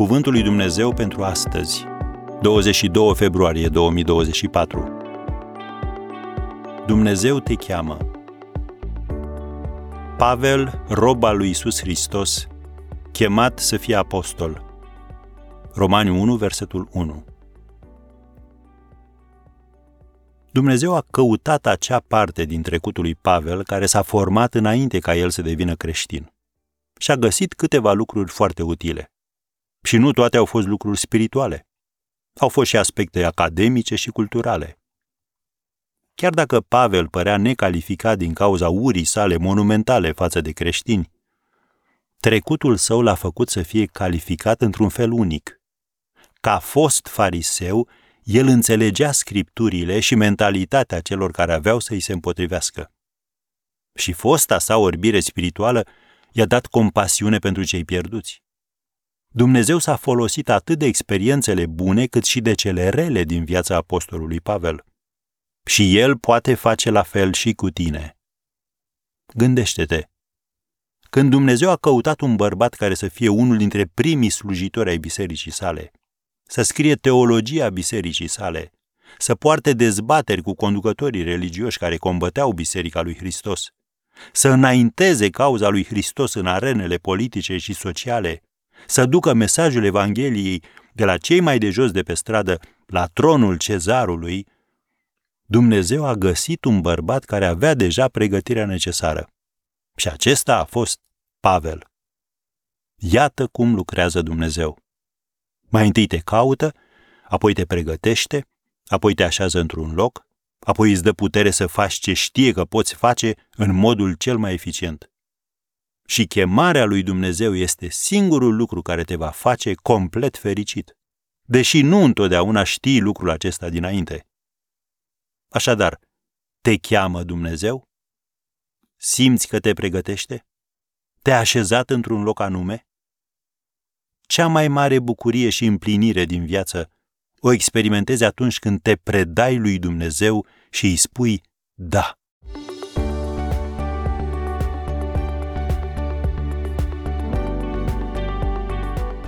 Cuvântul lui Dumnezeu pentru astăzi, 22 februarie 2024. Dumnezeu te cheamă. Pavel, rob al lui Isus Hristos, chemat să fie apostol. Romani 1, versetul 1. Dumnezeu a căutat acea parte din trecutul lui Pavel care s-a format înainte ca el să devină creștin. Și a găsit câteva lucruri foarte utile. Și nu toate au fost lucruri spirituale. Au fost și aspecte academice și culturale. Chiar dacă Pavel părea necalificat din cauza urii sale monumentale față de creștini, trecutul său l-a făcut să fie calificat într-un fel unic. Ca fost fariseu, el înțelegea scripturile și mentalitatea celor care aveau să îi se împotrivească. Și fosta sa orbire spirituală i-a dat compasiune pentru cei pierduți. Dumnezeu s-a folosit atât de experiențele bune cât și de cele rele din viața apostolului Pavel. Și el poate face la fel și cu tine. Gândește-te. Când Dumnezeu a căutat un bărbat care să fie unul dintre primii slujitori ai bisericii sale, să scrie teologia bisericii sale, să poarte dezbateri cu conducătorii religioși care combăteau Biserica lui Hristos, să înainteze cauza lui Hristos în arenele politice și sociale, să ducă mesajul Evangheliei de la cei mai de jos de pe stradă la tronul cezarului, Dumnezeu a găsit un bărbat care avea deja pregătirea necesară. Și acesta a fost Pavel. Iată cum lucrează Dumnezeu. Mai întâi te caută, apoi te pregătește, apoi te așează într-un loc, apoi îți dă putere să faci ce știe că poți face în modul cel mai eficient. Și chemarea lui Dumnezeu este singurul lucru care te va face complet fericit, deși nu întotdeauna știi lucrul acesta dinainte. Așadar, te cheamă Dumnezeu? Simți că te pregătește? Te-a așezat într-un loc anume? cea mai mare bucurie și împlinire din viață o experimentezi atunci când te predai lui Dumnezeu și îi spui da.